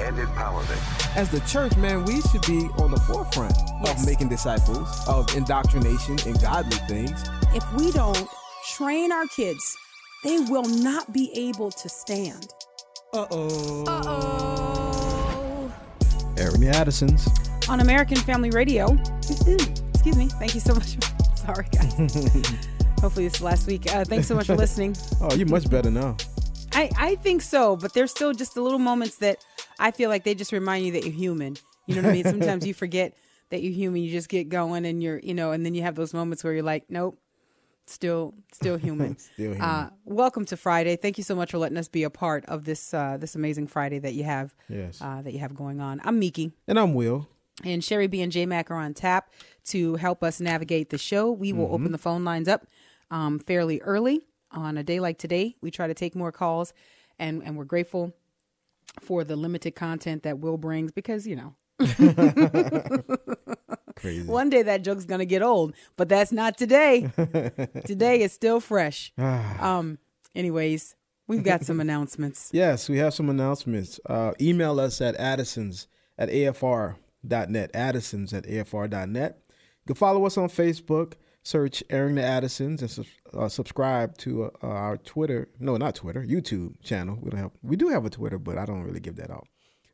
and empowerment. As the church, man, we should be on the forefront Yes. of making disciples, of indoctrination and godly things. If we don't train our kids, they will not be able to stand. Uh-oh. Uh-oh. Airing the Addisons. On American Family Radio. Excuse me. Thank you so much. Sorry, guys. Hopefully it's last week. Uh, thanks so much for listening. Oh, you're much better now. I, I think so, but there's still just the little moments that I feel like they just remind you that you're human. You know what I mean? Sometimes you forget that you're human. You just get going and you're, you know, and then you have those moments where you're like, nope, still, still human. Still human. Uh, welcome to Friday. Thank you so much for letting us be a part of this, uh, this amazing Friday that you have, Yes. uh, that you have going on. I'm Miki. And I'm Will. And Sherry B and J Mac are on tap to help us navigate the show. We will open the phone lines up um, fairly early on a day like today. We try to take more calls, and and we're grateful for the limited content that Will brings because you know Crazy. one day that joke's gonna get old, but that's not today. today is still fresh. um. Anyways, we've got some announcements. Yes, we have some announcements. Uh, email us at addisons at afr.net. Addisons at afr.net. You can follow us on Facebook. Search Airing the Addisons and sus- uh, subscribe to uh, our Twitter. No, not Twitter. YouTube channel. We don't have. We do have a Twitter, but I don't really give that out.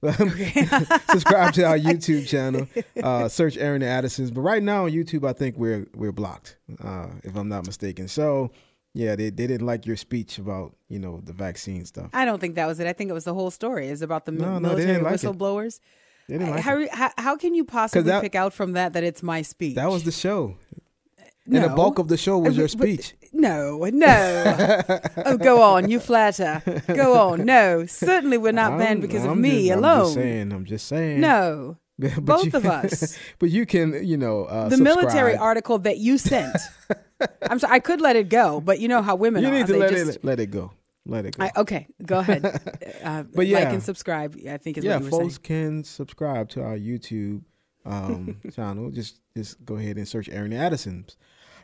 subscribe to our YouTube channel. Uh, search Airing the Addisons. But right now on YouTube, I think we're we're blocked, uh, if I'm not mistaken. So yeah, they, they didn't like your speech about you know the vaccine stuff. I don't think that was it. I think it was the whole story. Is about the No, no, military like whistleblowers. Like how, how how can you possibly that- pick out from that that it's my speech? That was the show, no. and the bulk of the show was your Uh, but- speech. No, no. oh, go on. You flatter. Go on. No, certainly we're not banned I'm- because of I'm me just, alone. I'm just saying. I'm just saying. No, But both you- of us. but you can, you know, uh, the military article that you sent. I'm sorry. I could let it go, but you know how women You are. need to They let just- it let it go. Let it go. I, okay, go ahead. Uh, But like yeah. and subscribe. I think is yeah, what you were folks saying. can subscribe to our YouTube um, channel. Just just go ahead and search Aaron Addison's.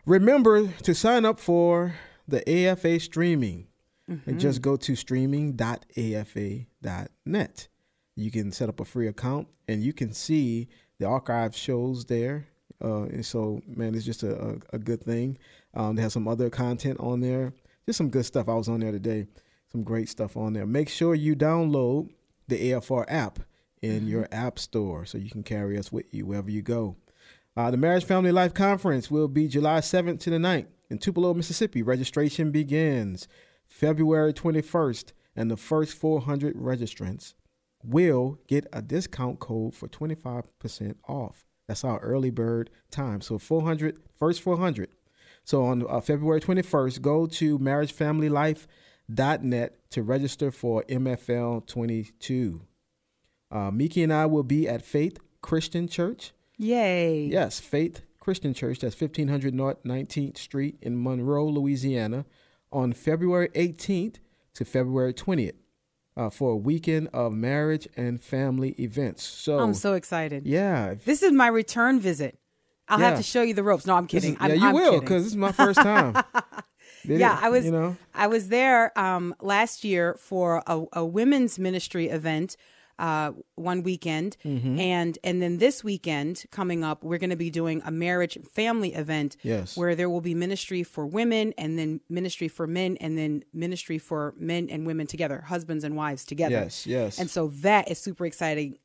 Remember to sign up for the AFA streaming. Mm-hmm. And just go to streaming.afa.net. You can set up a free account and you can see the archive shows there. Uh, and so, man, it's just a, a, a good thing. Um, they have some other content on there. Just some good stuff. I was on there today. Some great stuff on there. Make sure you download the AFR app in your app store so you can carry us with you wherever you go. Uh, the Marriage Family Life Conference will be July 7th to the 9th in Tupelo, Mississippi. Registration begins February 21st, and the first 400 registrants will get a discount code for 25% off. That's our early bird time. So 400, first 400. So on uh, February 21st, go to marriagefamilylife.net to register for MFL 22. Uh, Miki and I will be at Faith Christian Church. Yay. Yes, Faith Christian Church. That's 1500 North 19th Street in Monroe, Louisiana, on February 18th to February 20th uh, for a weekend of marriage and family events. So, I'm so excited. yeah, This is my return visit. I'll Yeah. have to show you the ropes. No, I'm kidding. is- I'm, yeah, you I'm will because this is my first time. They yeah, didn't- I was You know, I was there um, last year for a, a women's ministry event uh, one weekend, Mm-hmm. and and then this weekend coming up, we're going to be doing a marriage family event. Yes. where there will be ministry for women, and then ministry for men, and then ministry for men and women together, husbands and wives together. Yes, yes. And so that is super exciting.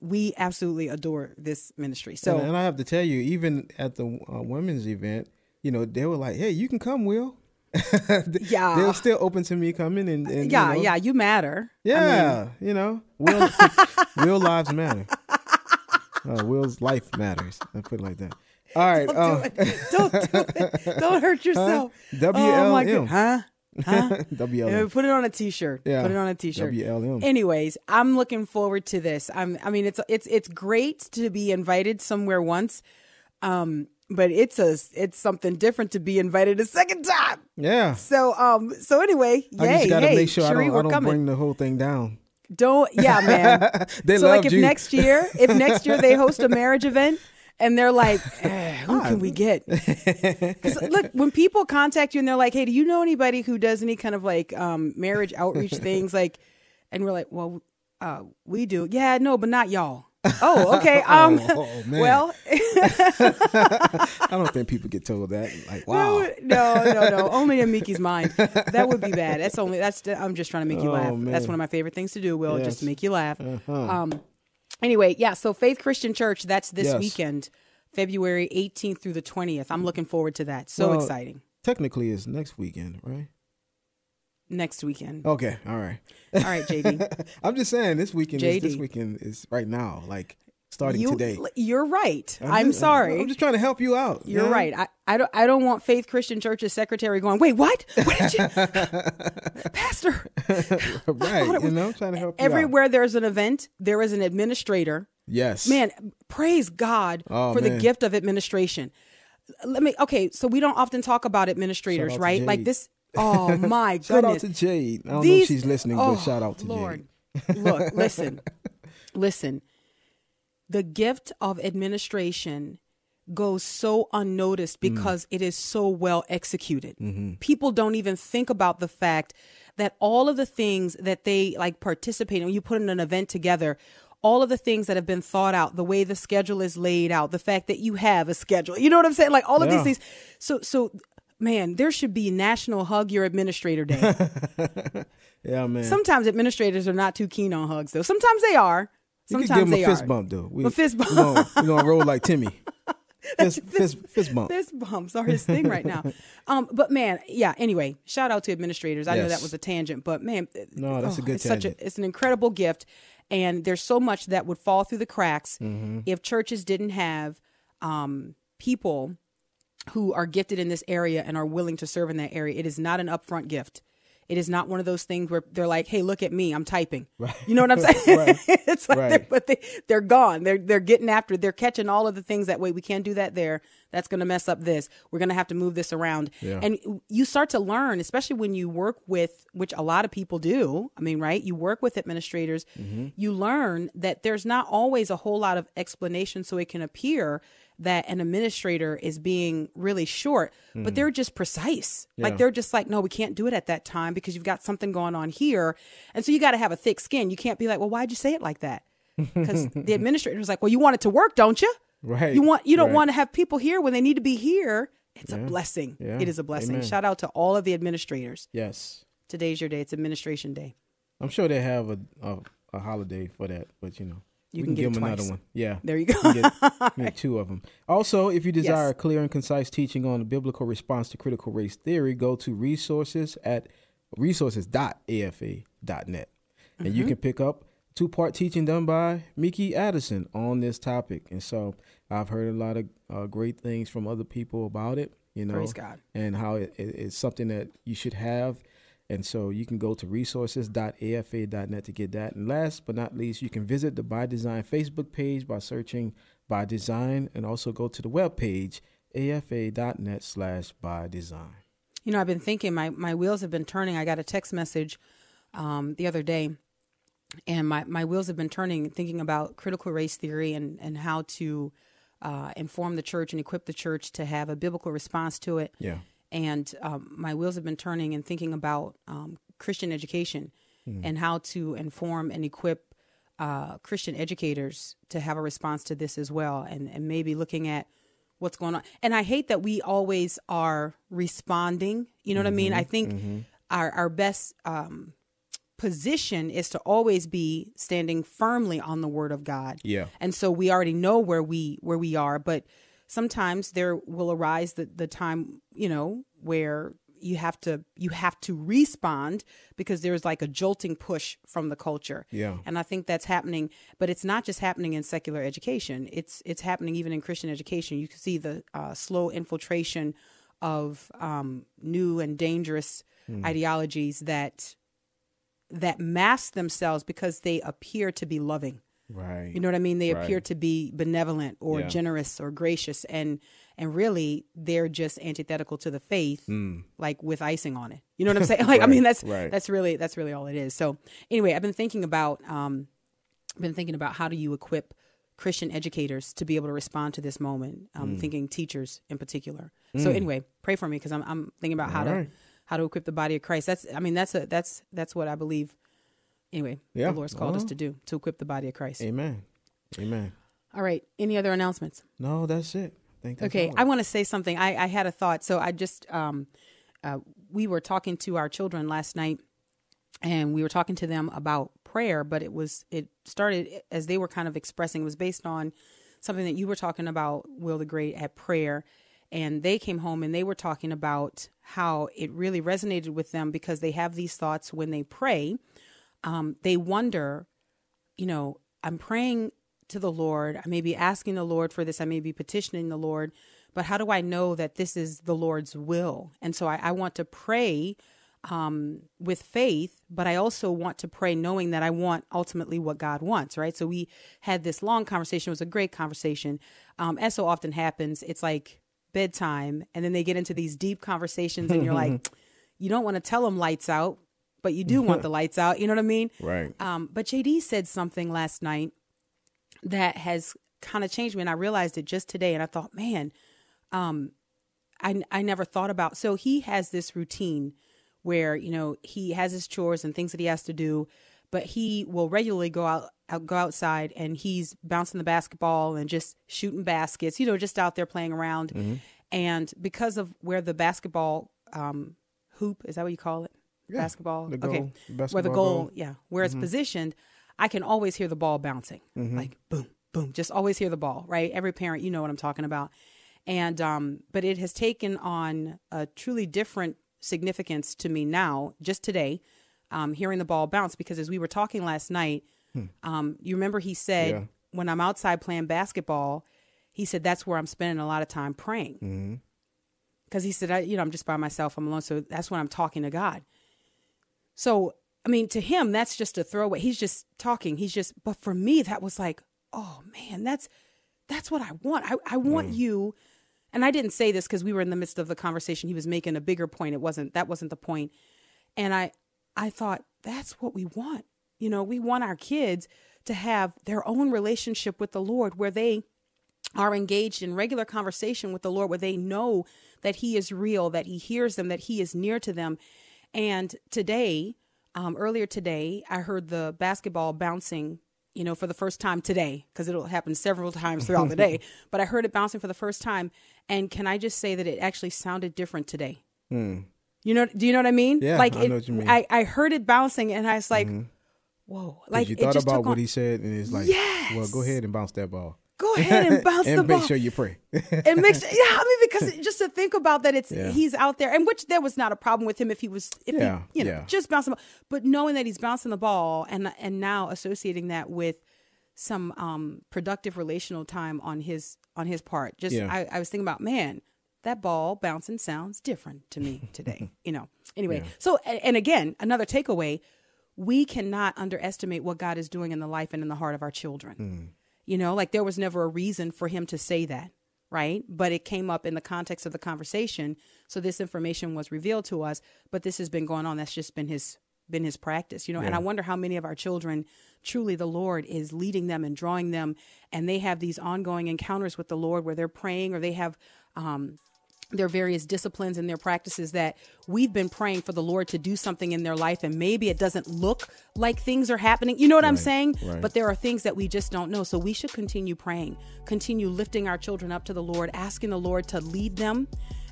We absolutely adore this ministry. So and, and I have to tell you, even at the uh, women's event, you know, they were like, "Hey, you can come, Will." Yeah. they're still open to me coming, and, and yeah, you know, yeah, you matter. I mean, Yeah, you know, Will, Will lives matter. Uh, Will's life matters. I put it like that. All right. Don't uh, do it. Don't do it. Don't hurt yourself. WLM. Oh. Huh? Huh? WLM. Yeah, Put it on a t-shirt. Yeah. Put it on a t-shirt. WLM. Anyways, I'm looking forward to this. I'm I mean it's it's it's great to be invited somewhere once. Um, but it's a it's something different to be invited a second time. Yeah. So um so anyway, yay, I just got to hey, make sure Cherie, I don't, I don't coming. bring the whole thing down. Don't yeah, man. They so like loved if next year, if next year they host a marriage event and they're like, eh, who can we get? look, when people contact you and they're like, hey, do you know anybody who does any kind of like um, marriage outreach things? Like, and we're like, well, uh, we do. Yeah, no, but not y'all. Oh, okay. Um, oh, man. well, I don't think people get told that. Like, wow. no, no, no. Only in Miki's mind. That would be bad. That's only. That's. I'm just trying to make you Oh, laugh. That's man. Uh-huh. one of my favorite things to do. Will just to make you laugh. Um. Anyway, yeah. So Faith Christian Church. That's this Yes. weekend, February 18th through the 20th. I'm looking forward to that. So Well, exciting. Technically, it's next weekend, right? Next weekend. Okay, all right. All right, JD. I'm just saying this weekend. Is, this weekend is right now, like starting you, today. You're right. I'm, just- sorry. I'm just trying to help you out. You're man. right. I, I don't I don't want Faith Christian Church's secretary going, wait, what? What did you Pastor? right. You know, trying to help you out. Everywhere there's an event, there is an administrator. Yes. Man, praise God Oh, for the gift of administration. Let me okay, so we don't often talk about administrators, Shout out to right? Like this oh my Shout out goodness. to Jade. I don't know if she's listening, oh, but shout out to Lord. Jade. Look, listen. listen. The gift of administration goes so unnoticed Mm. because it is so well executed. Mm-hmm. People don't even think about the fact that all of the things that they like participate in when you put in an event together all of the things that have been thought out, the way the schedule is laid out, the fact that you have a schedule. You know what I'm saying? Like all of Yeah. these things. So so man, there should be National Hug Your Administrator Day. Yeah, man. Sometimes administrators are not too keen on hugs, though. Sometimes they are. Sometimes you could Sometimes give them a fist are. bump, though. We, A fist bump. We're gonna, roll like Timmy. fist, fist, fist bump. Fist bumps are his thing right now. Um, but man, yeah. Anyway, shout out to administrators. I know that was a tangent, but man, No, that's a good it's such tangent. a it's an incredible gift, and there's so much that would fall through the cracks Mm-hmm. if churches didn't have um, people who are gifted in this area and are willing to serve in that area. It is not an upfront gift. It is not one of those things where they're like, "Hey, look at me, I'm typing." Right. You know what I'm saying? Right. it's like, Right. they're, but they they're gone. They're they're getting after. They're catching all of the things that way. We can't do that there. That's going to mess up this. We're going to have to move this around. Yeah. And you start to learn, especially when you work with, which a lot of people do. I mean, right? You work with administrators. Mm-hmm. You learn that there's not always a whole lot of explanation, so it can appear that an administrator is being really short, but they're just precise. Like Mm. They're just like, no, we can't do it at that time because you've got something going on here. And so you got to have a thick skin. You can't be like, well, why'd you say it like that? Because the administrator's like, well, you want it to work, don't you? Right. You want you don't Right. want to have people here when they need to be here. It's a blessing. Yeah. It is a blessing. Amen. Shout out to all of the administrators. Yes. Today's your day. It's administration day. I'm sure they have a, a, a holiday for that, but you know. You can get give them another one. Yeah. There you go. You get, you get two of them. Also, if you desire Yes. clear and concise teaching on the biblical response to critical race theory, go to resources at resources.afa.net. And Mm-hmm. you can pick up two part teaching done by Miki Addison on this topic. And so I've heard a lot of uh, great things from other people about it, you know, Praise God. and how it, it- it's something that you should have. And so you can go to resources.afa.net to get that. And last but not least, you can visit the By Design Facebook page by searching By Design and also go to the webpage afa.net slash by design. You know, I've been thinking my my wheels have been turning. I got a text message um, the other day, and my my wheels have been turning, thinking about critical race theory and and how to uh, inform the church and equip the church to have a biblical response to it. Yeah. And um, my wheels have been turning and thinking about um, Christian education and how to inform and equip uh, Christian educators to have a response to this as well, and, and maybe looking at what's going on. And I hate that we always are responding. You know what I mean? I think our our best um, position is to always be standing firmly on the Word of God Yeah. and so we already know where we where we are but sometimes there will arise the, the time you know where you have to you have to respond because there's like a jolting push from the culture. Yeah. and i think that's happening but it's not just happening in secular education. It's it's happening even in christian education. You can see the uh, slow infiltration of um, new and dangerous ideologies that that mask themselves because they appear to be loving Right. You know what I mean? They Right. appear to be benevolent or Yeah. generous or gracious, and and really they're just antithetical to the faith, like with icing on it. You know what I'm saying? Like I Hmm. Mean, that's right. that's really that's really all it is. So anyway, I've been thinking about um, been thinking about how do you equip Christian educators to be able to respond to this moment. Um, Hmm. Thinking teachers in particular. So anyway, pray for me because I'm I'm thinking about how to how to equip the body of Christ. That's I mean that's a that's that's what I believe. Anyway, Yeah. the Lord's called us Uh-huh. to do to equip the body of Christ. Amen. Amen. All right. Any other announcements? No, that's it. I think that's Okay. I want to say something. I, I had a thought. So I just um, uh, we were talking to our children last night, and we were talking to them about prayer. But it was it started as they were kind of expressing. It was based on something that you were talking about, Will the Great, at prayer. And they came home and they were talking about how it really resonated with them because they have these thoughts when they pray. Um, they wonder, you know, I'm praying to the Lord. I may be asking the Lord for this. I may be petitioning the Lord, but how do I know that this is the Lord's will? And so I, I want to pray um, with faith, but I also want to pray knowing that I want ultimately what God wants, right? So we had this long conversation. It was a great conversation. Um, as so often happens, it's like bedtime, and then they get into these deep conversations, and you're like, you don't want to tell them lights out, but you do want the lights out. You know what I mean? Right. Um, but JD said something last night that has kind of changed me, and I realized it just today. And I thought, man, um, I I never thought about. So he has this routine where you know he has his chores and things that he has to do, but he will regularly go out, out go outside and he's bouncing the basketball and just shooting baskets. You know, just out there playing around. And because of where the basketball um, hoop is that what you call it? Yeah, basketball. the okay, goal, where the basketball goal, goal. Mm-hmm. yeah, where it's positioned, I can always hear the ball bouncing, like boom, boom. Just always hear the ball, right? Every parent, you know what I'm talking about. And um, but it has taken on a truly different significance to me now, just today, um, hearing the ball bounce. Because as we were talking last night, um, you remember he said Yeah. when I'm outside playing basketball, he said that's where I'm spending a lot of time praying. Because he said, I, you know, I'm just by myself, I'm alone, so that's when I'm talking to God. So, I mean, to him, that's just a throwaway. He's just talking. He's just, but for me, that was like, oh man, that's that's what I want. I, I want mm. you. And I didn't say this because we were in the midst of the conversation. He was making a bigger point. It wasn't that wasn't the point. And I I thought that's what we want. You know, we want our kids to have their own relationship with the Lord where they are engaged in regular conversation with the Lord, where they know that He is real, that He hears them, that He is near to them. And today, um, earlier today, I heard the basketball bouncing, you know, for the first time today, because it'll happen several times throughout the day. But I heard it bouncing for the first time. And can I just say that it actually sounded different today? You know, do you know what I mean? Yeah, like I it, know what you mean. I, I heard it bouncing, and I was like, "Whoa!" Like you it thought just about what on- he said, and it's like, well, go ahead and bounce that ball. Go ahead and bounce and the ball. And make sure you pray. and makes yeah i mean because just to think about that it's Yeah. he's out there and which there was not a problem with him if he was if Yeah, he you know yeah. just bouncing the ball. but knowing that he's bouncing the ball and and now associating that with some um productive relational time on his on his part just. I, I was thinking about man that ball bouncing sounds different to me today you know anyway so and again another takeaway we cannot underestimate what god is doing in the life and in the heart of our children you know, like there was never a reason for him to say that, right? But it came up in the context of the conversation. So this information was revealed to us, but this has been going on. That's just been his been his practice, you know. And I wonder how many of our children truly the Lord is leading them and drawing them and they have these ongoing encounters with the Lord where they're praying or they have um their various disciplines and their practices that we've been praying for the Lord to do something in their life and maybe it doesn't look like things are happening. You know what I'm saying? right. But there are things that we just don't know. So we should continue praying, continue lifting our children up to the Lord, asking the Lord to lead them,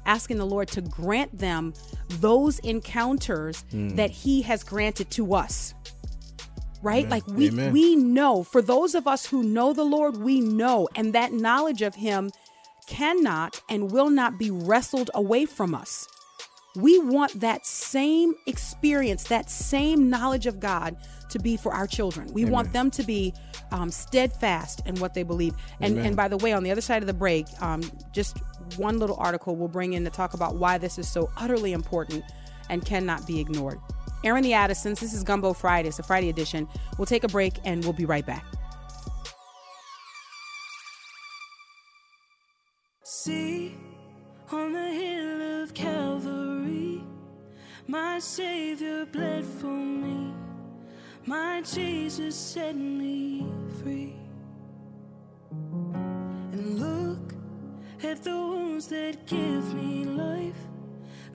asking the Lord to grant them those encounters Hmm. that he has granted to us. Right? Like we Amen. we know for those of us who know the Lord, we know and that knowledge of him cannot and will not be wrestled away from us. We want that same experience, that same knowledge of God to be for our children. We want them to be um, steadfast in what they believe. And, and by the way, on the other side of the break, um, just one little article we'll bring in to talk about why this is so utterly important and cannot be ignored. Airing the Addisons, this is Gumbo Friday, it's a Friday edition. We'll take a break and we'll be right back. See, on the hill of Calvary, my Savior bled for me. My Jesus set me free. And look at the wounds that give me life,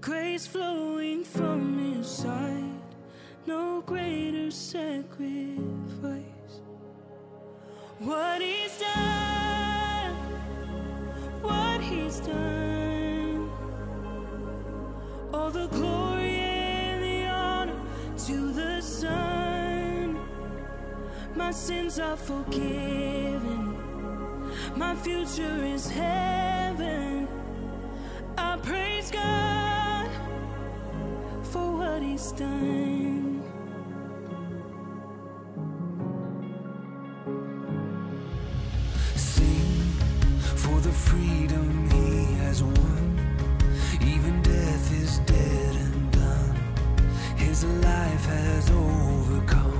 grace flowing from His side. No greater sacrifice. What He's done, My sins are forgiven. My future is heaven. I praise God for what He's done. Has won. Even death is dead and done. His life has overcome.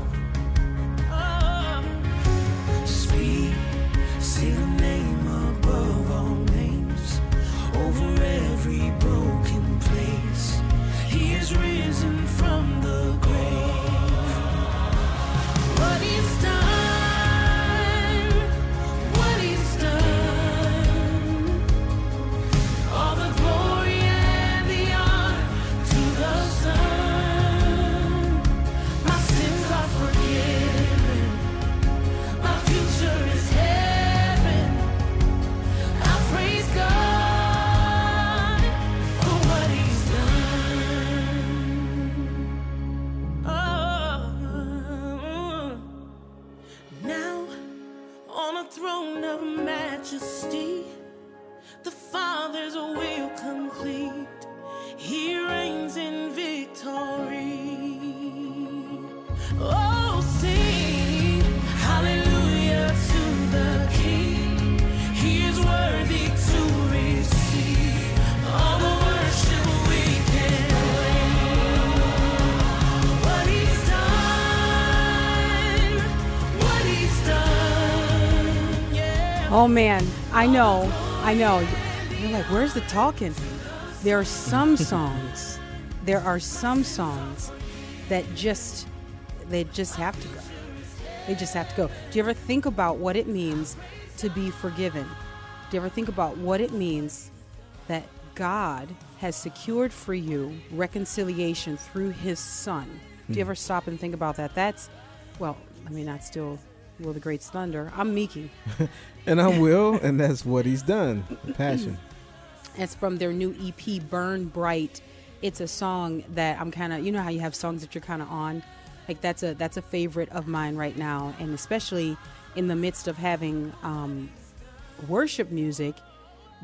Oh man, I know, I know. You're like, where's the talking? There are some songs, there are some songs that just, they just have to go. They just have to go. Do you ever think about what it means to be forgiven? Do you ever think about what it means that God has secured for you reconciliation through His Son? Do you hmm. ever stop and think about that? That's, well, I mean, not still Will the Great Thunder. I'm Miki. And I'm Will, and that's what he's done. Passion. It's from their new EP, Burn Bright. It's a song that I'm kind of, you know how you have songs that you're kind of on, like that's a that's a favorite of mine right now, and especially in the midst of having um, worship music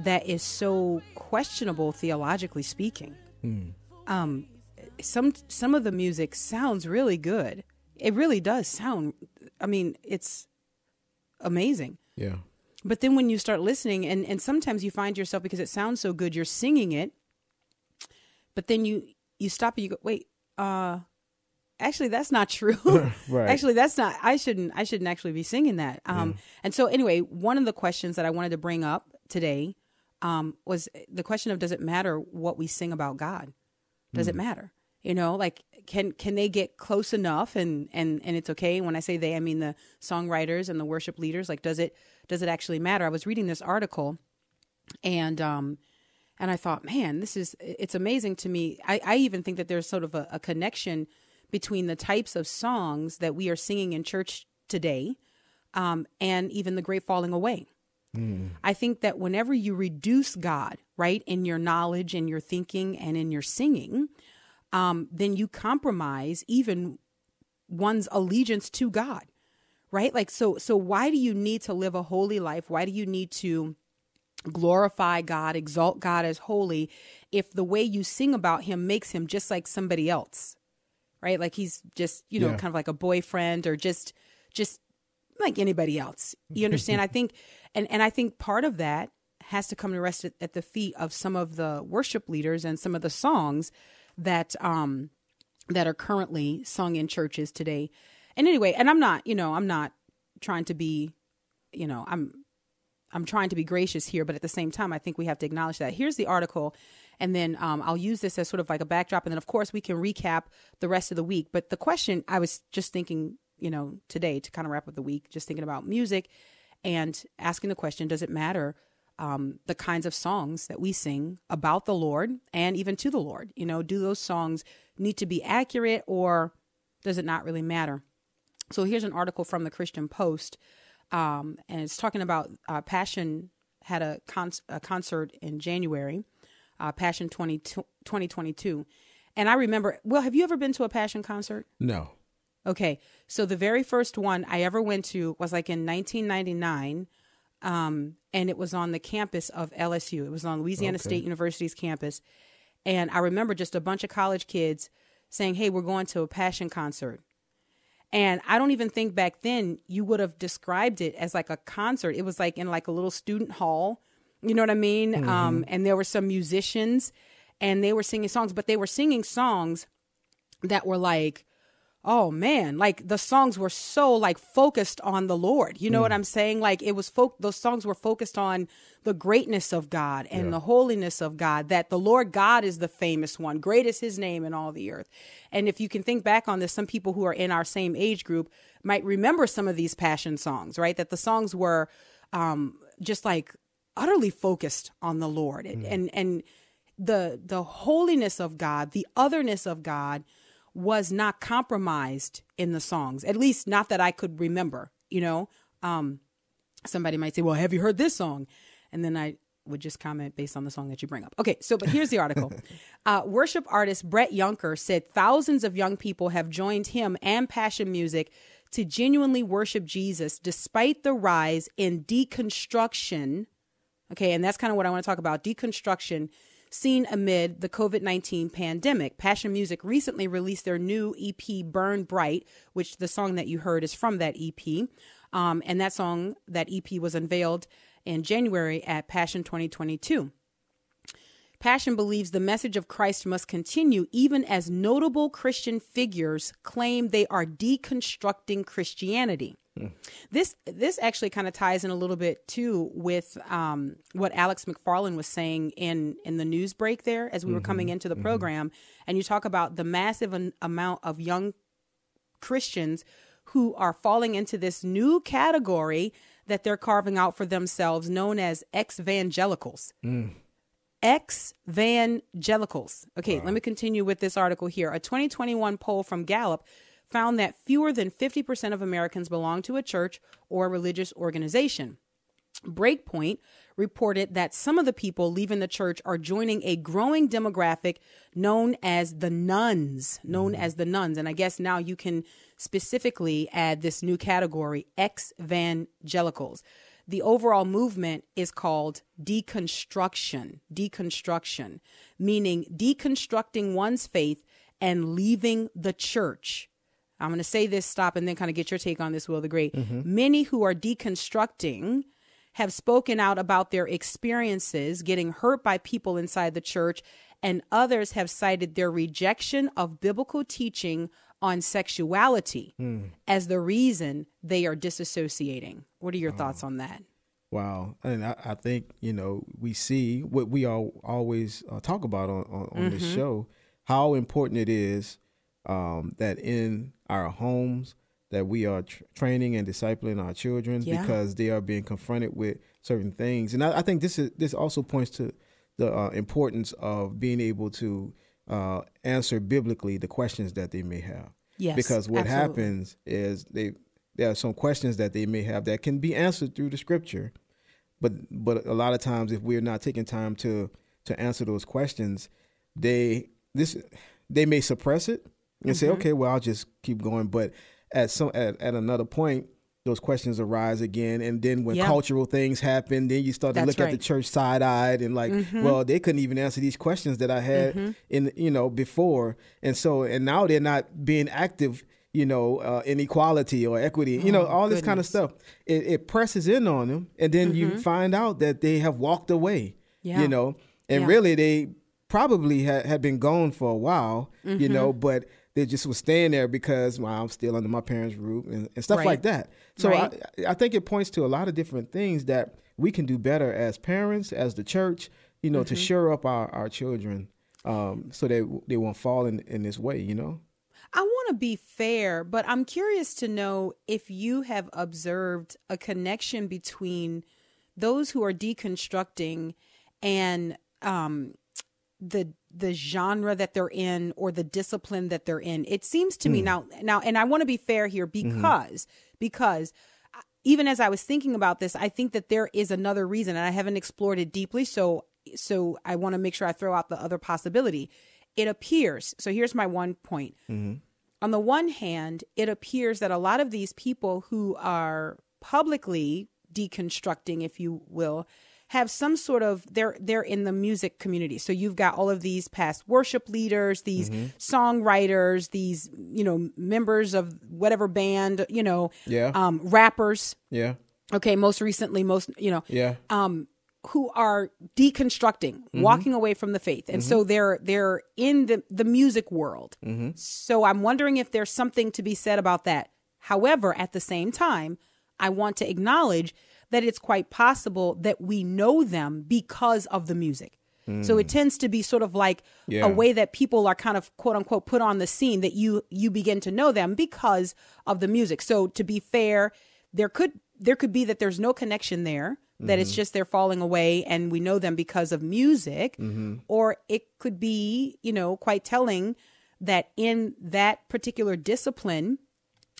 that is so questionable theologically speaking. Um, some some of the music sounds really good. It really does sound. I mean, it's amazing. Yeah. But then when you start listening, and, and sometimes you find yourself because it sounds so good, you're singing it, but then you you stop and you go, wait, uh, actually that's not true. Right. Actually, that's not. I shouldn't. I shouldn't actually be singing that. Um, and so anyway, one of the questions that I wanted to bring up today um, was the question of does it matter what we sing about God? Does it matter? You know, like can can they get close enough and and and it's okay. When I say they, I mean the songwriters and the worship leaders. Like, does it does it actually matter? I was reading this article, and um, and I thought, man, this is it's amazing to me. I, I even think that there's sort of a, a connection between the types of songs that we are singing in church today, um, and even the great falling away. I think that whenever you reduce God, right, in your knowledge, in your thinking, and in your singing, um, then you compromise even one's allegiance to God, right? Like, so, so why do you need to live a holy life? Why do you need to glorify God, exalt God as holy, if the way you sing about Him makes Him just like somebody else, right? Like he's just, you know, Yeah. kind of like a boyfriend or just, just like anybody else. You understand? I think, and and I think part of that has to come to rest at, at the feet of some of the worship leaders and some of the songs that um that are currently sung in churches today. And anyway, and I'm not, you know, I'm not trying to be, you know, I'm I'm trying to be gracious here, but at the same time, I think we have to acknowledge that. Here's the article, and then um, I'll use this as sort of like a backdrop, and then of course we can recap the rest of the week. But the question I was just thinking, you know, today to kind of wrap up the week, just thinking about music and asking the question: Does it matter? Um, the kinds of songs that we sing about the Lord and even to the Lord. You know, do those songs need to be accurate or does it not really matter? So here's an article from the Christian Post, um, and it's talking about uh, Passion had a, con- a concert in January, uh, Passion 20, 2022. And I remember, well, have you ever been to a Passion concert? No. Okay. So the very first one I ever went to was like in 1999. Um, and it was on the campus of LSU. It was on Louisiana Okay. State University's campus. And I remember just a bunch of college kids saying, Hey, we're going to a Passion concert. And I don't even think back then you would have described it as like a concert. It was like in like a little student hall. You know what I mean? Um, and there were some musicians and they were singing songs, but they were singing songs that were like, oh man, like the songs were so like focused on the Lord. You know what I'm saying? Like it was folk those songs were focused on the greatness of God and the holiness of God, that the Lord God is the famous one. Great is his name in all the earth. And if you can think back on this, some people who are in our same age group might remember some of these passion songs, right? That the songs were um just like utterly focused on the Lord and and, and the the holiness of God, the otherness of God was not compromised in the songs. At least not that I could remember, you know. Um somebody might say, "Well, have you heard this song?" And then I would just comment based on the song that you bring up. Okay, so but here's the article. uh, worship artist Brett Younker said thousands of young people have joined him and Passion Music to genuinely worship Jesus despite the rise in deconstruction Okay, and that's kind of what I want to talk about deconstruction seen amid the COVID 19 pandemic. Passion Music recently released their new EP, Burn Bright, which the song that you heard is from that EP. Um, and that song, that EP was unveiled in January at Passion 2022. Passion believes the message of Christ must continue even as notable Christian figures claim they are deconstructing Christianity. This this actually kind of ties in a little bit too with um, what Alex McFarland was saying in in the news break there as we were coming mm-hmm. into the mm-hmm. program, and you talk about the massive an- amount of young Christians who are falling into this new category that they're carving out for themselves, known as ex-evangelicals. Mm. Ex-evangelicals. Okay, let me continue with this article here. A 2021 poll from Gallup found that fewer than 50% of Americans belong to a church or a religious organization. Breakpoint reported that some of the people leaving the church are joining a growing demographic known as the nones, known mm. as the nones. And I guess now you can specifically add this new category, ex evangelicals. The overall movement is called deconstruction, deconstruction, meaning deconstructing one's faith and leaving the church. I'm going to say this, stop, and then kind of get your take on this, Will the Great. Many who are deconstructing have spoken out about their experiences getting hurt by people inside the church, and others have cited their rejection of biblical teaching on sexuality as the reason they are disassociating. What are your thoughts on that? Wow, and I, I think you know we see what we all always uh, talk about on on, on this Mm-hmm. show, how important it is um, that in our homes that we are tr- training and discipling our children Yeah. because they are being confronted with certain things, and I, I think this is this also points to the uh, importance of being able to uh, answer biblically the questions that they may have. Yes, because what absolutely. happens is they there are some questions that they may have that can be answered through the scripture but but a lot of times if we're not taking time to to answer those questions they this they may suppress it and say Mm-hmm. okay well i'll just keep going. But at some at, at another point those questions arise again and then when Yeah. cultural things happen then you start to That's look at the church side-eyed and like well they couldn't even answer these questions that i had in you know before. And so and now they're not being active you know uh, inequality or equity you know all this kind of stuff. It, it presses in on them and then you find out that they have walked away Yeah. you know? And Yeah. really they probably had, had been gone for a while you know? But they just was staying there because well, i'm still under my parents roof and, and stuff Right. like that so Right. I, I think it points to a lot of different things that we can do better as parents, as the church, you know, Mm-hmm. to shore up our, our children um, so they they won't fall in, in this way, you know? I want to be fair, but I'm curious to know if you have observed a connection between those who are deconstructing and um, the the genre that they're in or the discipline that they're in. It seems to me Hmm. now now, and I want to be fair here Mm-hmm. because because uh, even as I was thinking about this, I think that there is another reason, and I haven't explored it deeply. So so I want to make sure I throw out the other possibility. It appears. So here's my one point on the one hand, it appears that a lot of these people who are publicly deconstructing, if you will, have some sort of they're they're in the music community. So you've got all of these past worship leaders, these songwriters, these you know members of whatever band, you know, Yeah. um, rappers. Yeah. Okay, most recently, most you know, Yeah. um, who are deconstructing, walking away from the faith, and so they're they're in the the music world. So I'm wondering if there's something to be said about that. However, at the same time, I want to acknowledge that it's quite possible that we know them because of the music. So it hmm. tends to be sort of like Yeah. a way that people are kind of quote unquote put on the scene that you you begin to know them because of the music. So to be fair, there could there could be that there's no connection there that it's mm-hmm. just they're falling away and we know them because of music mm-hmm. or it could be you know quite telling that in that particular discipline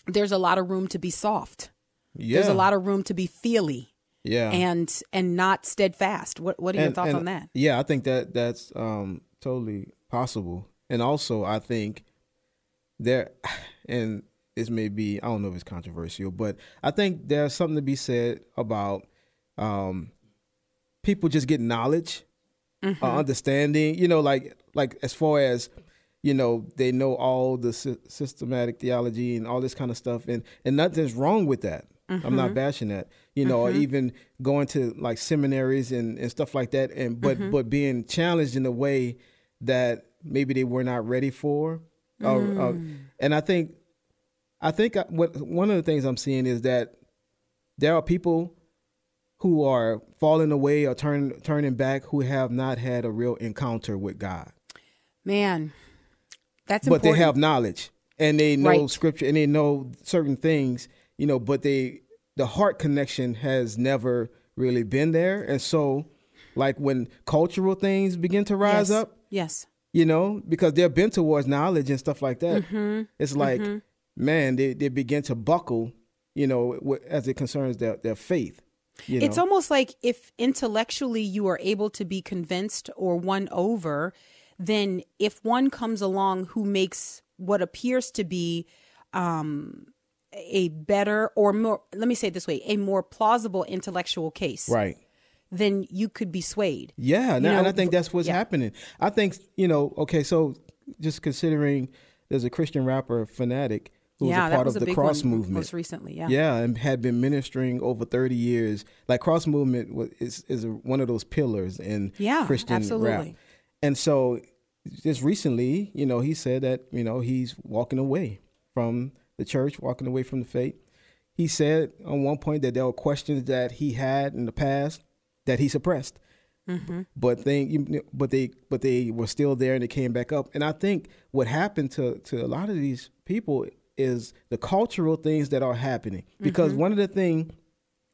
there's a lot of room to be soft Yeah. there's a lot of room to be feely yeah. and and not steadfast what what are your And- thoughts and, on that Yeah, I think that that's um, totally possible. And also, I think there, and this may be, I don't know if it's controversial, but I think there's something to be said about um, people just getting knowledge, Mm-hmm. uh, understanding, you know, like, like as far as, you know, they know all the sy- systematic theology and all this kind of stuff. And, and nothing's wrong with that. I'm Mm-hmm. not bashing that, you know, or even going to like seminaries and, and stuff like that. And, but, Mm-hmm. but being challenged in a way that maybe they were not ready for. Uh, Mm. and I think, I think I- what one of the things I'm seeing is that there are people who are falling away or turn, turning back who have not had a real encounter with God, man that's important. but important they have knowledge and they know Right. scripture and they know certain things, you know, but they the heart connection has never really been there, and so like when cultural things begin to rise yes. up, yes you know, because they're bent towards knowledge and stuff like that. Mm-hmm. It's like, man, they, they begin to buckle, you know, as it concerns their, their faith. You It's know? almost like if intellectually you are able to be convinced or won over, then if one comes along who makes what appears to be um, a better or more, let me say it this way, a more plausible intellectual case, right. then you could be swayed. Yeah, and, You I- and I think that's what's yeah. happening. I think you know. Okay, so just considering there's a Christian rapper Phanatik who's yeah, a part was of a the cross one movement. most recently. Yeah. yeah, and had been ministering over 30 years. Like cross movement wa- is is a, one of those pillars in Yeah, Christian rap. And so just recently, you know, he said that, you know, he's walking away from the church, walking away from the faith. He said on one point that there were questions that he had in the past that he suppressed. But they, but they, but they were still there, and they came back up. And I think what happened to to a lot of these people is the cultural things that are happening. Because one of the thing,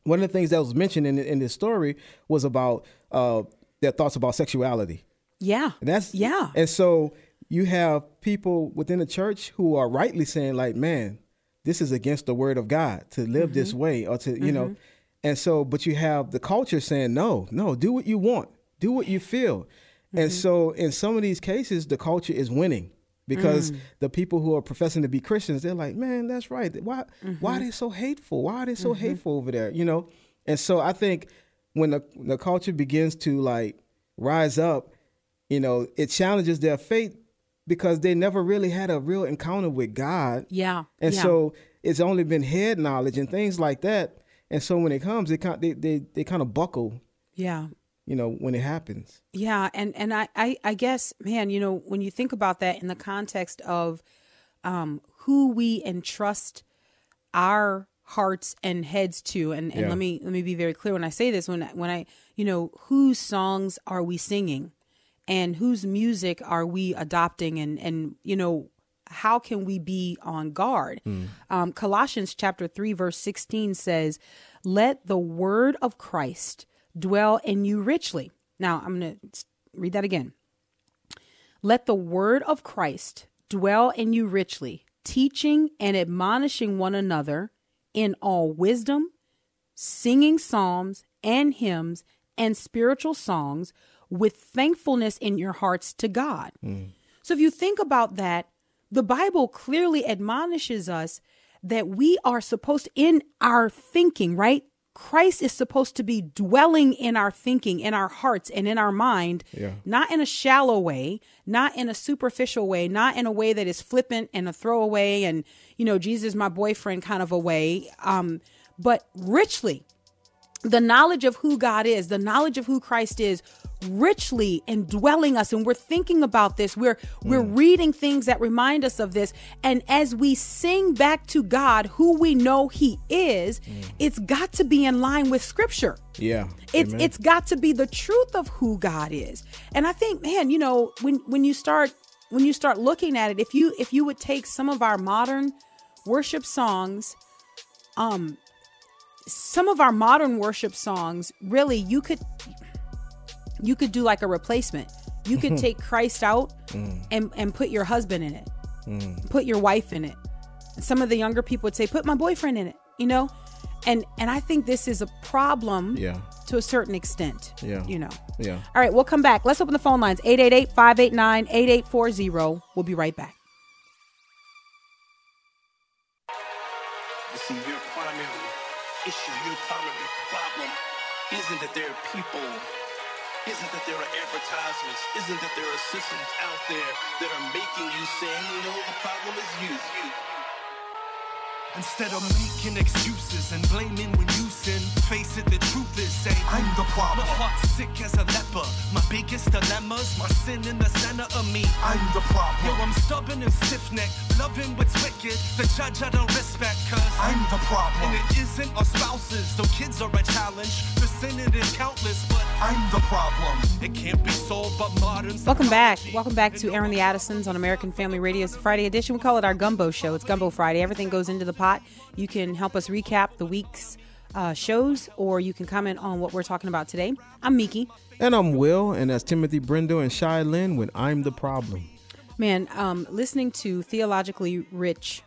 one of the things that was mentioned in in this story was about uh, their thoughts about sexuality. Yeah. And that's Yeah. And so you have people within the church who are rightly saying, like, man, this is against the word of God to live Mm-hmm. this way or to, you know. And so, but you have the culture saying, no, no, do what you want, do what you feel. And Mm-hmm. so in some of these cases, the culture is winning because Mm. the people who are professing to be Christians, they're like, man, that's right. Why, why are Mm-hmm. they so hateful? Why are they so hateful over there? You know? And so I think when the, the culture begins to like rise up, you know, it challenges their faith because they never really had a real encounter with God. Yeah. And yeah. so it's only been head knowledge and things like that. And so when it comes, they kind they they, they kind of buckle, yeah. you know, when it happens. Yeah, and and I, I I guess, man, you know, when you think about that in the context of um, who we entrust our hearts and heads to and, and Yeah. let me let me be very clear when I say this when I, when I you know whose songs are we singing and whose music are we adopting and and you know how can we be on guard? Um, colossians chapter 3 verse 16 says let the word of christ dwell in you richly. Now i'm going to read that again. Let the word of Christ dwell in you richly, teaching and admonishing one another in all wisdom, singing psalms and hymns and spiritual songs with thankfulness in your hearts to God. So if you think about that, the Bible clearly admonishes us that we are supposed in our thinking, right? Christ is supposed to be dwelling in our thinking, in our hearts, and in our mind, Yeah. not in a shallow way, not in a superficial way, not in a way that is flippant and a throwaway and, you know, Jesus, my boyfriend kind of a way, um, but richly the knowledge of who God is, the knowledge of who Christ is, richly indwelling us. And we're thinking about this. We're we're reading things that remind us of this. And as we sing back to God who we know He is, it's got to be in line with Scripture. Yeah. It's Amen. it's got to be the truth of who God is. And I think, man, you know, when when you start when you start looking at it, if you if you would take some of our modern worship songs, um, some of our modern worship songs, really, you could you could do like a replacement. You could take Christ out mm. and and put your husband in it, mm. put your wife in it. Some of the younger people would say, "Put my boyfriend in it," you know, and and I think this is a problem Yeah. to a certain extent. Yeah. you know. Yeah. All right, we'll come back. Let's open the phone lines 888-589-8840. We'll be right back. Isn't that there are people, isn't that there are advertisements, isn't that there are systems out there that are making you say, you know, the problem is you. you. Instead of making excuses and blaming when you sin, face it, the truth is say, I'm the problem. My heart's sick as a leper. My biggest dilemmas, my sin in the center of me. I'm the problem. Yo, I'm stubborn and stiff necked, loving what's wicked. The judge I don't respect, cause I'm the problem. And it isn't our spouses, though kids are a challenge. The sin it is countless, but I'm the problem. It can't be solved by modern Welcome back. Welcome back to Airing the Addisons on American Family Radio's Friday edition. We call it our Gumbo Show. It's Gumbo Friday. Everything goes into the pot. You can help us recap the week's uh, shows, or you can comment on what we're talking about today. I'm Mickey. And I'm Will, and that's Timothy Brindle and Shai Linne when I'm the problem. Man, um, listening to theologically rich,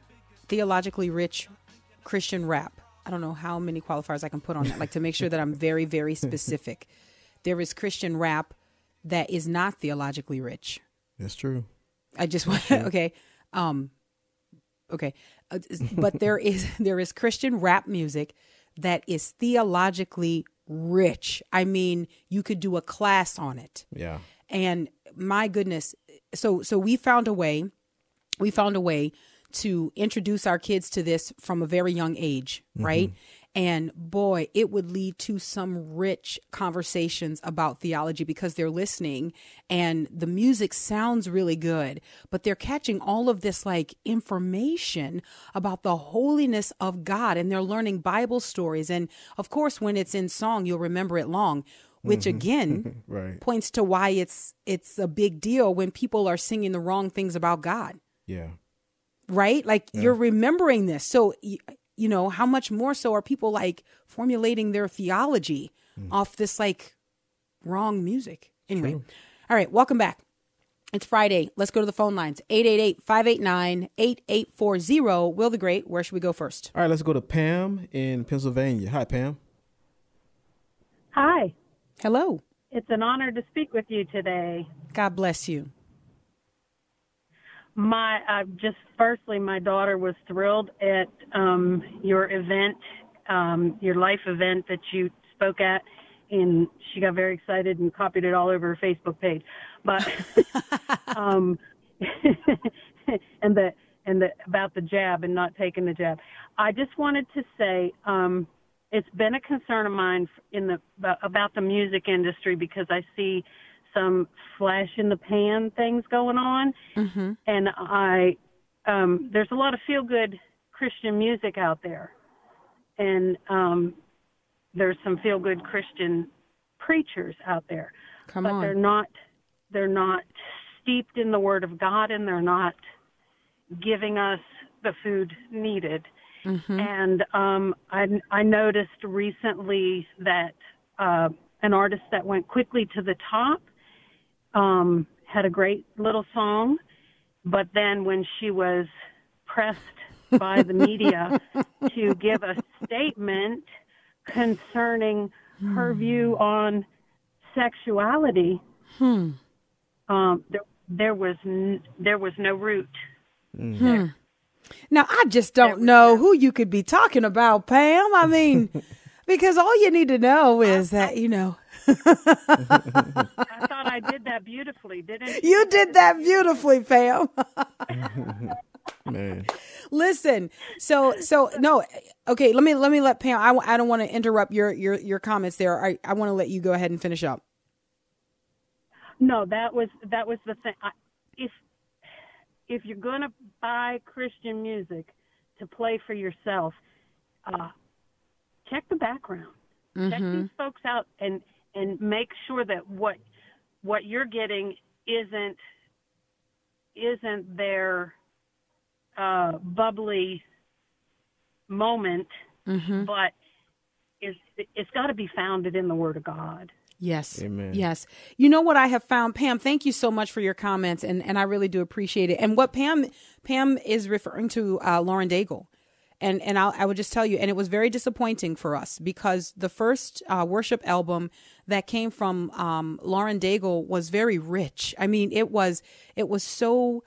theologically rich Christian rap. I don't know how many qualifiers I can put on that, like to make sure that I'm very, very specific. There is Christian rap that is not theologically rich. That's true. I just want okay, um, okay, Uh, but there is there is Christian rap music that is theologically rich. I mean, you could do a class on it Yeah. and my goodness so so we found a way we found a way to introduce our kids to this from a very young age right and boy it would lead to some rich conversations about theology because they're listening and the music sounds really good but they're catching all of this like information about the holiness of God and they're learning bible stories and of course when it's in song you'll remember it long which mm-hmm. again Right. points to why it's it's a big deal when people are singing the wrong things about God, Yeah. right? Like you're remembering this. So you know, how much more so are people like formulating their theology hmm. off this like wrong music? Anyway. All right, welcome back. It's Friday. Let's go to the phone lines. 888-589-8840. Will the Great, where should we go first? All right, let's go to Pam in Pennsylvania. Hi, Pam. Hi, Hello. it's an honor to speak with you today. God bless you. My uh, just firstly, my daughter was thrilled at um, your event, um, your life event that you spoke at, and she got very excited and copied it all over her Facebook page. But um, and the and the about the jab and not taking the jab. I just wanted to say um, it's been a concern of mine in the about the music industry because I see some flash in the pan things going on, and I um, there's a lot of feel good Christian music out there, and um, there's some feel good Christian preachers out there, Come but on. they're not they're not steeped in the Word of God, and they're not giving us the food needed. Mm-hmm. And um, I, I noticed recently that uh, an artist that went quickly to the top um, had a great little song, but then when she was pressed by the media to give a statement concerning her view on sexuality, Hmm. um, there, there was n- there was no root. Hmm. Now I just don't know who you could be talking about, Pam. I mean, because all you need to know is that you know I thought I did that beautifully, didn't you did that beautifully, Pam. Man. Listen, so so no, okay. Let me let me let Pam. I, I don't want to interrupt your your your comments there. I I want to let you go ahead and finish up. No, that was that was the thing. I, if if you're gonna buy Christian music to play for yourself, uh, check the background. Check these folks out and and make sure that what what you're getting isn't isn't their uh, bubbly moment, but is it's got to be founded in the Word of God. Yes. Amen. Yes. You know what I have found, Pam, thank you so much for your comments and, and I really do appreciate it. And what Pam Pam is referring to uh, Lauren Daigle. And and I'll, I would just tell you, and it was very disappointing for us because the first uh, worship album that came from um, Lauren Daigle was very rich. I mean, it was it was so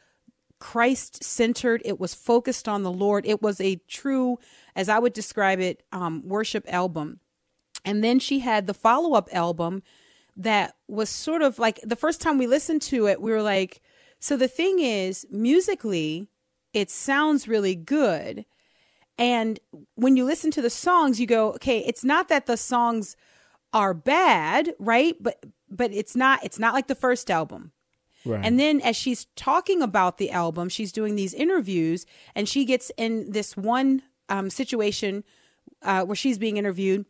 Christ centered. It was focused on the Lord. It was a true, as I would describe it, um, worship album. And then she had the follow up album that was sort of like the first time we listened to it, we were like, so the thing is, musically, it sounds really good. And when you listen to the songs, you go, okay, it's not that the songs are bad, right? But but it's not it's not like the first album. Right. And then as she's talking about the album, she's doing these interviews and she gets in this one um, situation uh, where she's being interviewed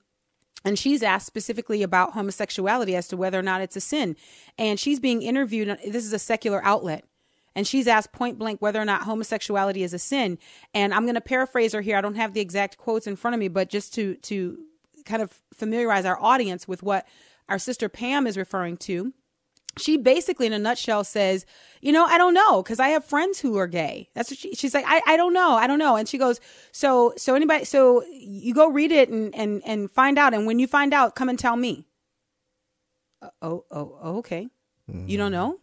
and she's asked specifically about homosexuality as to whether or not it's a sin. And she's being interviewed. This is a secular outlet. And she's asked point blank whether or not homosexuality is a sin. And I'm going to paraphrase her here. I don't have the exact quotes in front of me, but just to to kind of familiarize our audience with what our sister Pam is referring to she basically in a nutshell says you know i don't know because i have friends who are gay that's what she, she's like I, I don't know i don't know. And she goes so so anybody so you go read it and and and find out. And when you find out come and tell me. Uh, oh oh oh, okay. You don't know?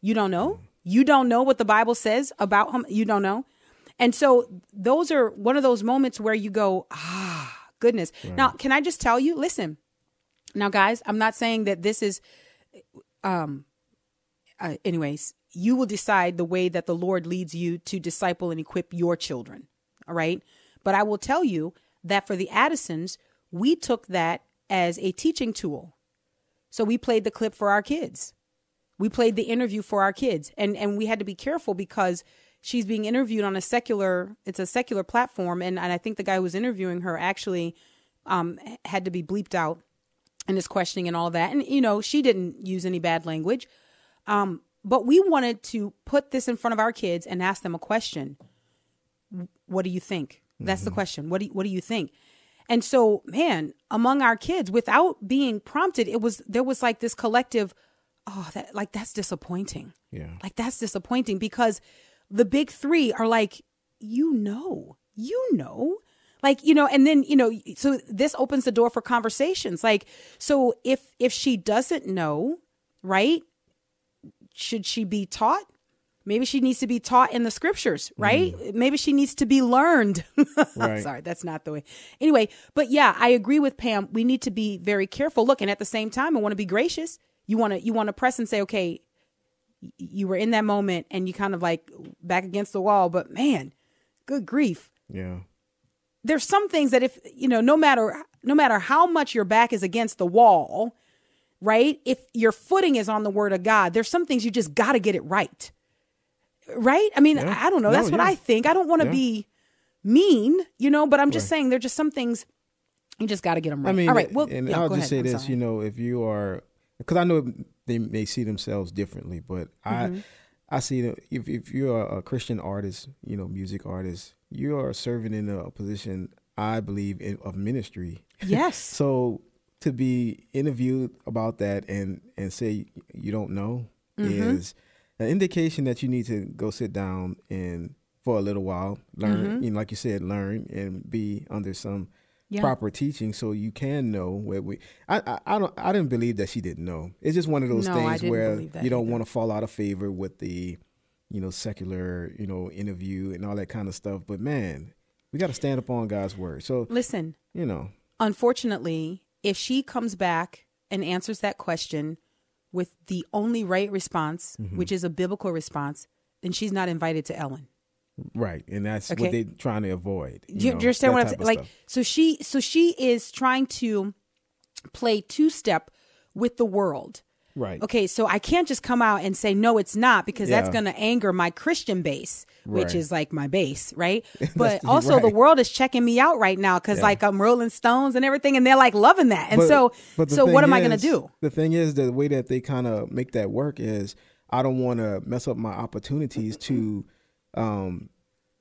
You don't know you don't know what the bible says about him. You don't know. And so those are one of those moments where you go ah goodness. Now can i just tell you? Listen. Now guys i'm not saying that this is um uh, anyways you will decide the way that the lord leads you to disciple and equip your children all right? But i will tell you that for the addisons we took that as a teaching tool. So we played the clip for our kids we played the interview for our kids and and we had to be careful because she's being interviewed on a secular it's a secular platform and, and i think the guy who was interviewing her actually um had to be bleeped out and his questioning and all that. And you know, she didn't use any bad language. Um, but we wanted to put this in front of our kids and ask them a question. What do you think? That's the question. What do you, what do you think? And so, man, among our kids, without being prompted, it was there was like this collective, oh, that like that's disappointing. Yeah. Like that's disappointing because the big three are like, you know, you know. Like, you know, and then, you know, so this opens the door for conversations. Like, so if if she doesn't know, right? Should she be taught? Maybe she needs to be taught in the scriptures, mm-hmm. right? Maybe she needs to be learned. Right. Sorry, that's not the way. Anyway, but yeah, I agree with Pam. We need to be very careful. Look, and at the same time, I want to be gracious. You want to you want to press and say, okay, you were in that moment and you kind of like back against the wall, but man, good grief. Yeah. There's some things that if, you know, no matter no matter how much your back is against the wall, right? If your footing is on the word of God, there's some things you just got to get it right. Right? I mean, Yeah. I I don't know. No, That's what yeah. I think. I don't want to Yeah. be mean, you know, but I'm just saying there're just some things you just got to get them right. I mean, All right. Well, and yeah, I'll go just ahead. say I'm this: sorry. you know, if you are, because I know they may see themselves differently, but Mm-hmm. I, I see that if if you're a Christian artist, you know, music artist, you are serving in a position, I believe, in, of ministry. Yes. So to be interviewed about that and and say you don't know Mm-hmm. is an indication that you need to go sit down and for a little while learn, Mm-hmm. you know, like you said, learn and be under some Yeah. proper teaching so you can know where we. I, I I don't I didn't believe that she didn't know. It's just one of those No, things where you don't want to fall out of favor with the, you know, secular you know interview and all that kind of stuff. But man, we got to stand up on God's word. So Listen, you know. unfortunately, if she comes back and answers that question with the only right response, Mm-hmm. which is a biblical response, then she's not invited to Ellen. Right, and that's Okay. what they're trying to avoid. Do you, know, understand what I'm saying? Like, stuff. so she, so she is trying to play two step with the world. right? Okay, so I can't just come out and say no, it's not because that's going to anger my Christian base, which Right. is like my base, right? But also, the world is checking me out right now because Yeah. like I'm Rolling Stones and everything, and they're like loving that. And But- so, but so what am I going to do? The thing is, the way that they kind of make that work is, I don't want to mess up my opportunities to um,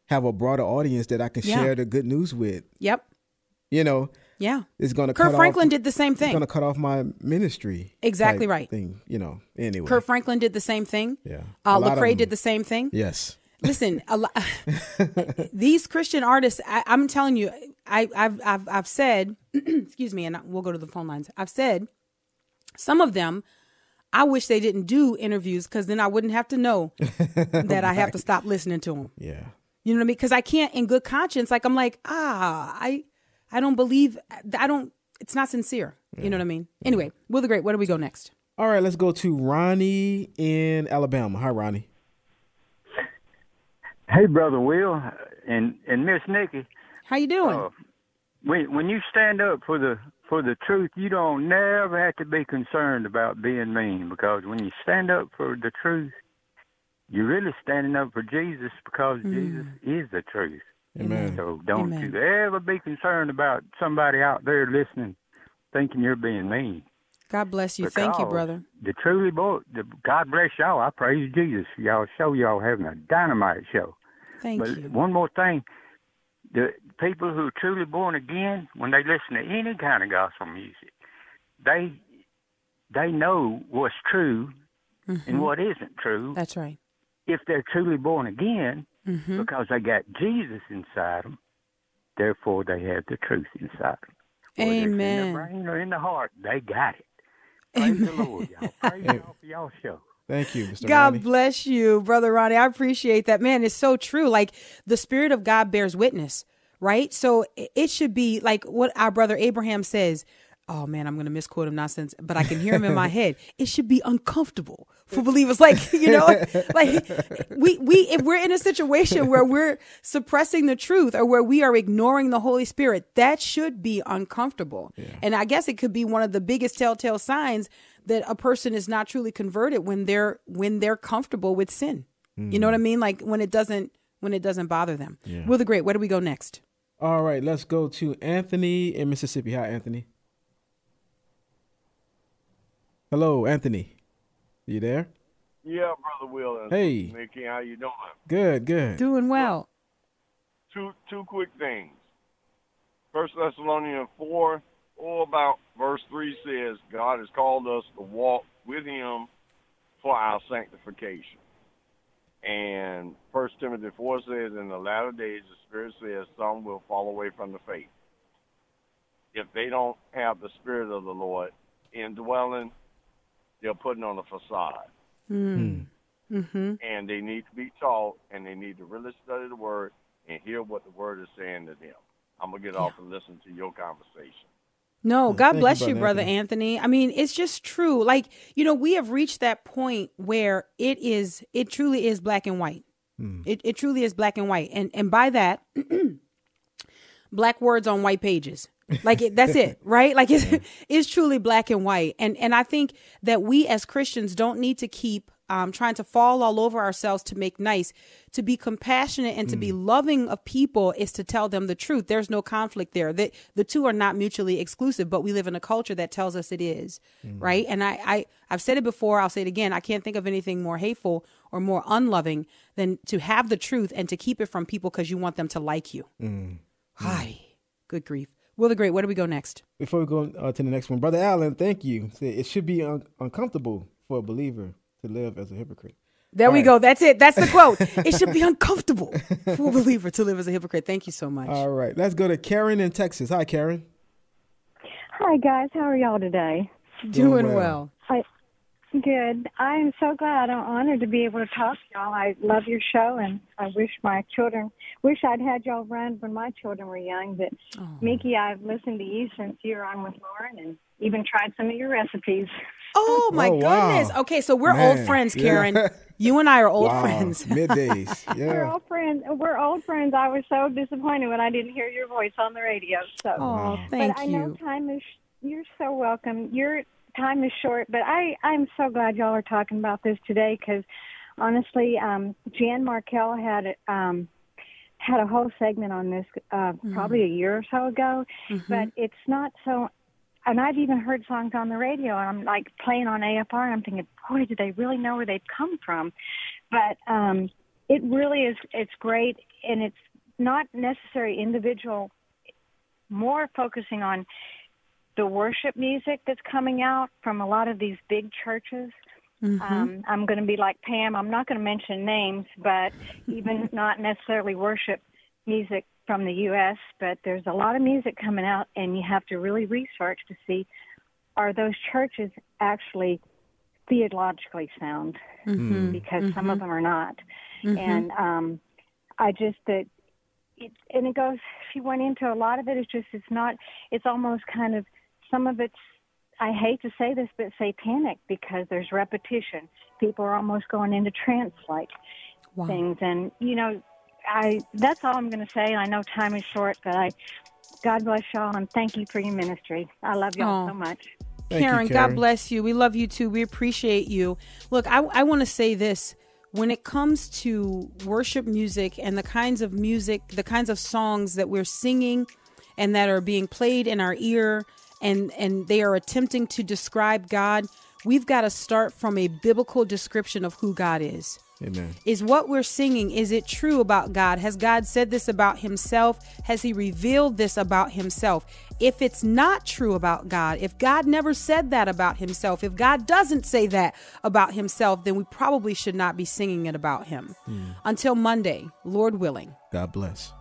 have a broader audience that I can Yeah. share the good news with. Yep. You know, Yeah. it's going to Kirk cut Franklin off, did the same It's thing. going to cut off my ministry. Exactly right. Thing, you know. Anyway, Kirk Franklin did the same thing. Yeah. Uh, Lecrae did the same thing. yes, Listen, a lo- these Christian artists, I, I'm telling you, I, I've, I've, I've said, excuse me, and we'll go to the phone lines. I've said some of them, I wish they didn't do interviews because then I wouldn't have to know that I have to stop listening to them. yeah. You know what I mean? Because I can't, in good conscience, like I'm like, ah, I, I don't believe, I don't. It's not sincere. You know what I mean? Anyway, Will the Great. Where do we go next? All right, let's go to Ronnie in Alabama. Hi, Ronnie. Hey, brother Will, and and Miss Nikki. How you doing? Uh, when when you stand up for the for the truth, you don't never have to be concerned about being mean because when you stand up for the truth, you're really standing up for Jesus because hmm. Jesus is the truth. Amen. So don't Amen. you ever be concerned about somebody out there listening thinking you're being mean. God bless you. Thank you, brother. The truly boy, the, God bless y'all. I praise Jesus. Y'all show y'all having a dynamite show. Thank But you. one more thing, the people who are truly born again, when they listen to any kind of gospel music, they they know what's true and what isn't true Mm-hmm. That's right. if they're truly born again Mm-hmm. because they got Jesus inside them. Therefore, they have the truth inside them. Whether it's In the brain or in the heart, they got it. Praise the Lord, y'all. Praise y'all for y'all show. Thank you, Mr. God Ronnie. bless you, brother Ronnie. I appreciate that. Man, it's so true. Like the spirit of God bears witness, right? So it- should be like what our brother Abraham says. Oh man, I'm going to misquote him nonsense, but I can hear him in my head. It should be uncomfortable for believers. Like, you know, like we, we, if we're in a situation where we're suppressing the truth or where we are ignoring the Holy Spirit, that should be uncomfortable. And I guess it could be one of the biggest telltale signs that a person is not truly converted when they're, when they're comfortable with sin. You know what I mm. mean? Like when it doesn't, when it doesn't bother them. Will the Great, where do we go next? All right, let's go to Anthony in Mississippi. Hi, Anthony. Hello, Anthony. You there? Yeah, brother Will Hey. Sister Mickey, how you doing? Good, good. Doing well. Two two quick things. First Thessalonians four, all about verse three says God has called us to walk with Him for our sanctification. And First Timothy four says, in the latter days, the Spirit says some will fall away from the faith if they don't have the Spirit of the Lord indwelling. They're putting on a facade. Mm-hmm. and they need to be taught and they need to really study the word and hear what the word is saying to them. I'm gonna get off and listen to your conversation. No, mm. God Thank bless you, Brother Anthony. Anthony. I mean, it's just true. Like, you know, we have reached that point where it is, it truly is black and white. Mm. It, it truly is black and white. And, and by that, black words on white pages. Like it, that's it, right? Like it's, it's truly black and white. And, and I think that we as Christians don't need to keep um, trying to fall all over ourselves to make nice. To be compassionate and to be Mm. loving of people is to tell them the truth. There's no conflict there. The, the two are not mutually exclusive, but we live in a culture that tells us it is, Mm. right? And I, I, I've said it before, I'll say it again. I can't think of anything more hateful or more unloving than to have the truth and to keep it from people because you want them to like you. Mm. Hi. Good grief. Will the Great, where do we go next? Before we go uh, to the next one, Brother Allen, thank you. It should be un- uncomfortable for a believer to live as a hypocrite. There All we right. go. That's it. That's the quote. it should be uncomfortable for a believer to live as a hypocrite. Thank you so much. All right, let's go to Karen in Texas. Hi, Karen. Hi guys, how are y'all today? Doing Doing well. I, good. I am so glad. I'm honored to be able to talk to y'all. I love your show, and I wish my children, wish I'd had y'all run when my children were young. But Mickey, I've listened to you since you were on with Lauren, and even tried some of your recipes. Oh my Oh, wow. goodness. Okay, so we're Man, old friends, yeah. Karen. You and I are old Wow, friends. Middays. We're Yeah. old friends. We're old friends. I was so disappointed when I didn't hear your voice on the radio. So, Oh, thank but I know time is. You're so welcome. Your time is short, but I I'm so glad y'all are talking about this today because honestly, um, Jan Markell had um, had a whole segment on this uh, probably a year or so ago, but it's not so. And I've even heard songs on the radio, and I'm like playing on AFR, and I'm thinking, boy, do they really know where they've come from? But um, it really is. It's great, and it's not necessary individual. More focusing on the worship music that's coming out from a lot of these big churches. Um, I'm going to be like Pam. I'm not going to mention names, but even not necessarily worship music from the U.S., but there's a lot of music coming out, and you have to really research to see are those churches actually theologically sound Mhm. because some of them are not. Mhm. And um, I just that it and it goes. She went into a lot of it. It's just it's not. It's almost kind of some of it's. I hate to say this, but satanic because there's repetition. People are almost going into trance like Wow. things, and you know, I that's all I'm going to say. I know time is short, but I. God bless y'all and thank you for your ministry. I love y'all Aw. so much. Karen, God bless you. We love you too. We appreciate you. Look, I, I want to say this. When it comes to worship music and the kinds of music, the kinds of songs that we're singing and that are being played in our ear and, and they are attempting to describe God, we've got to start from a biblical description of who God is. Amen. Is what we're singing, is it true about God? Has God said this about himself? Has he revealed this about himself? If it's not true about God, if God never said that about himself, if God doesn't say that about himself, then we probably should not be singing it about him. Hmm. Until Monday, Lord willing. God bless.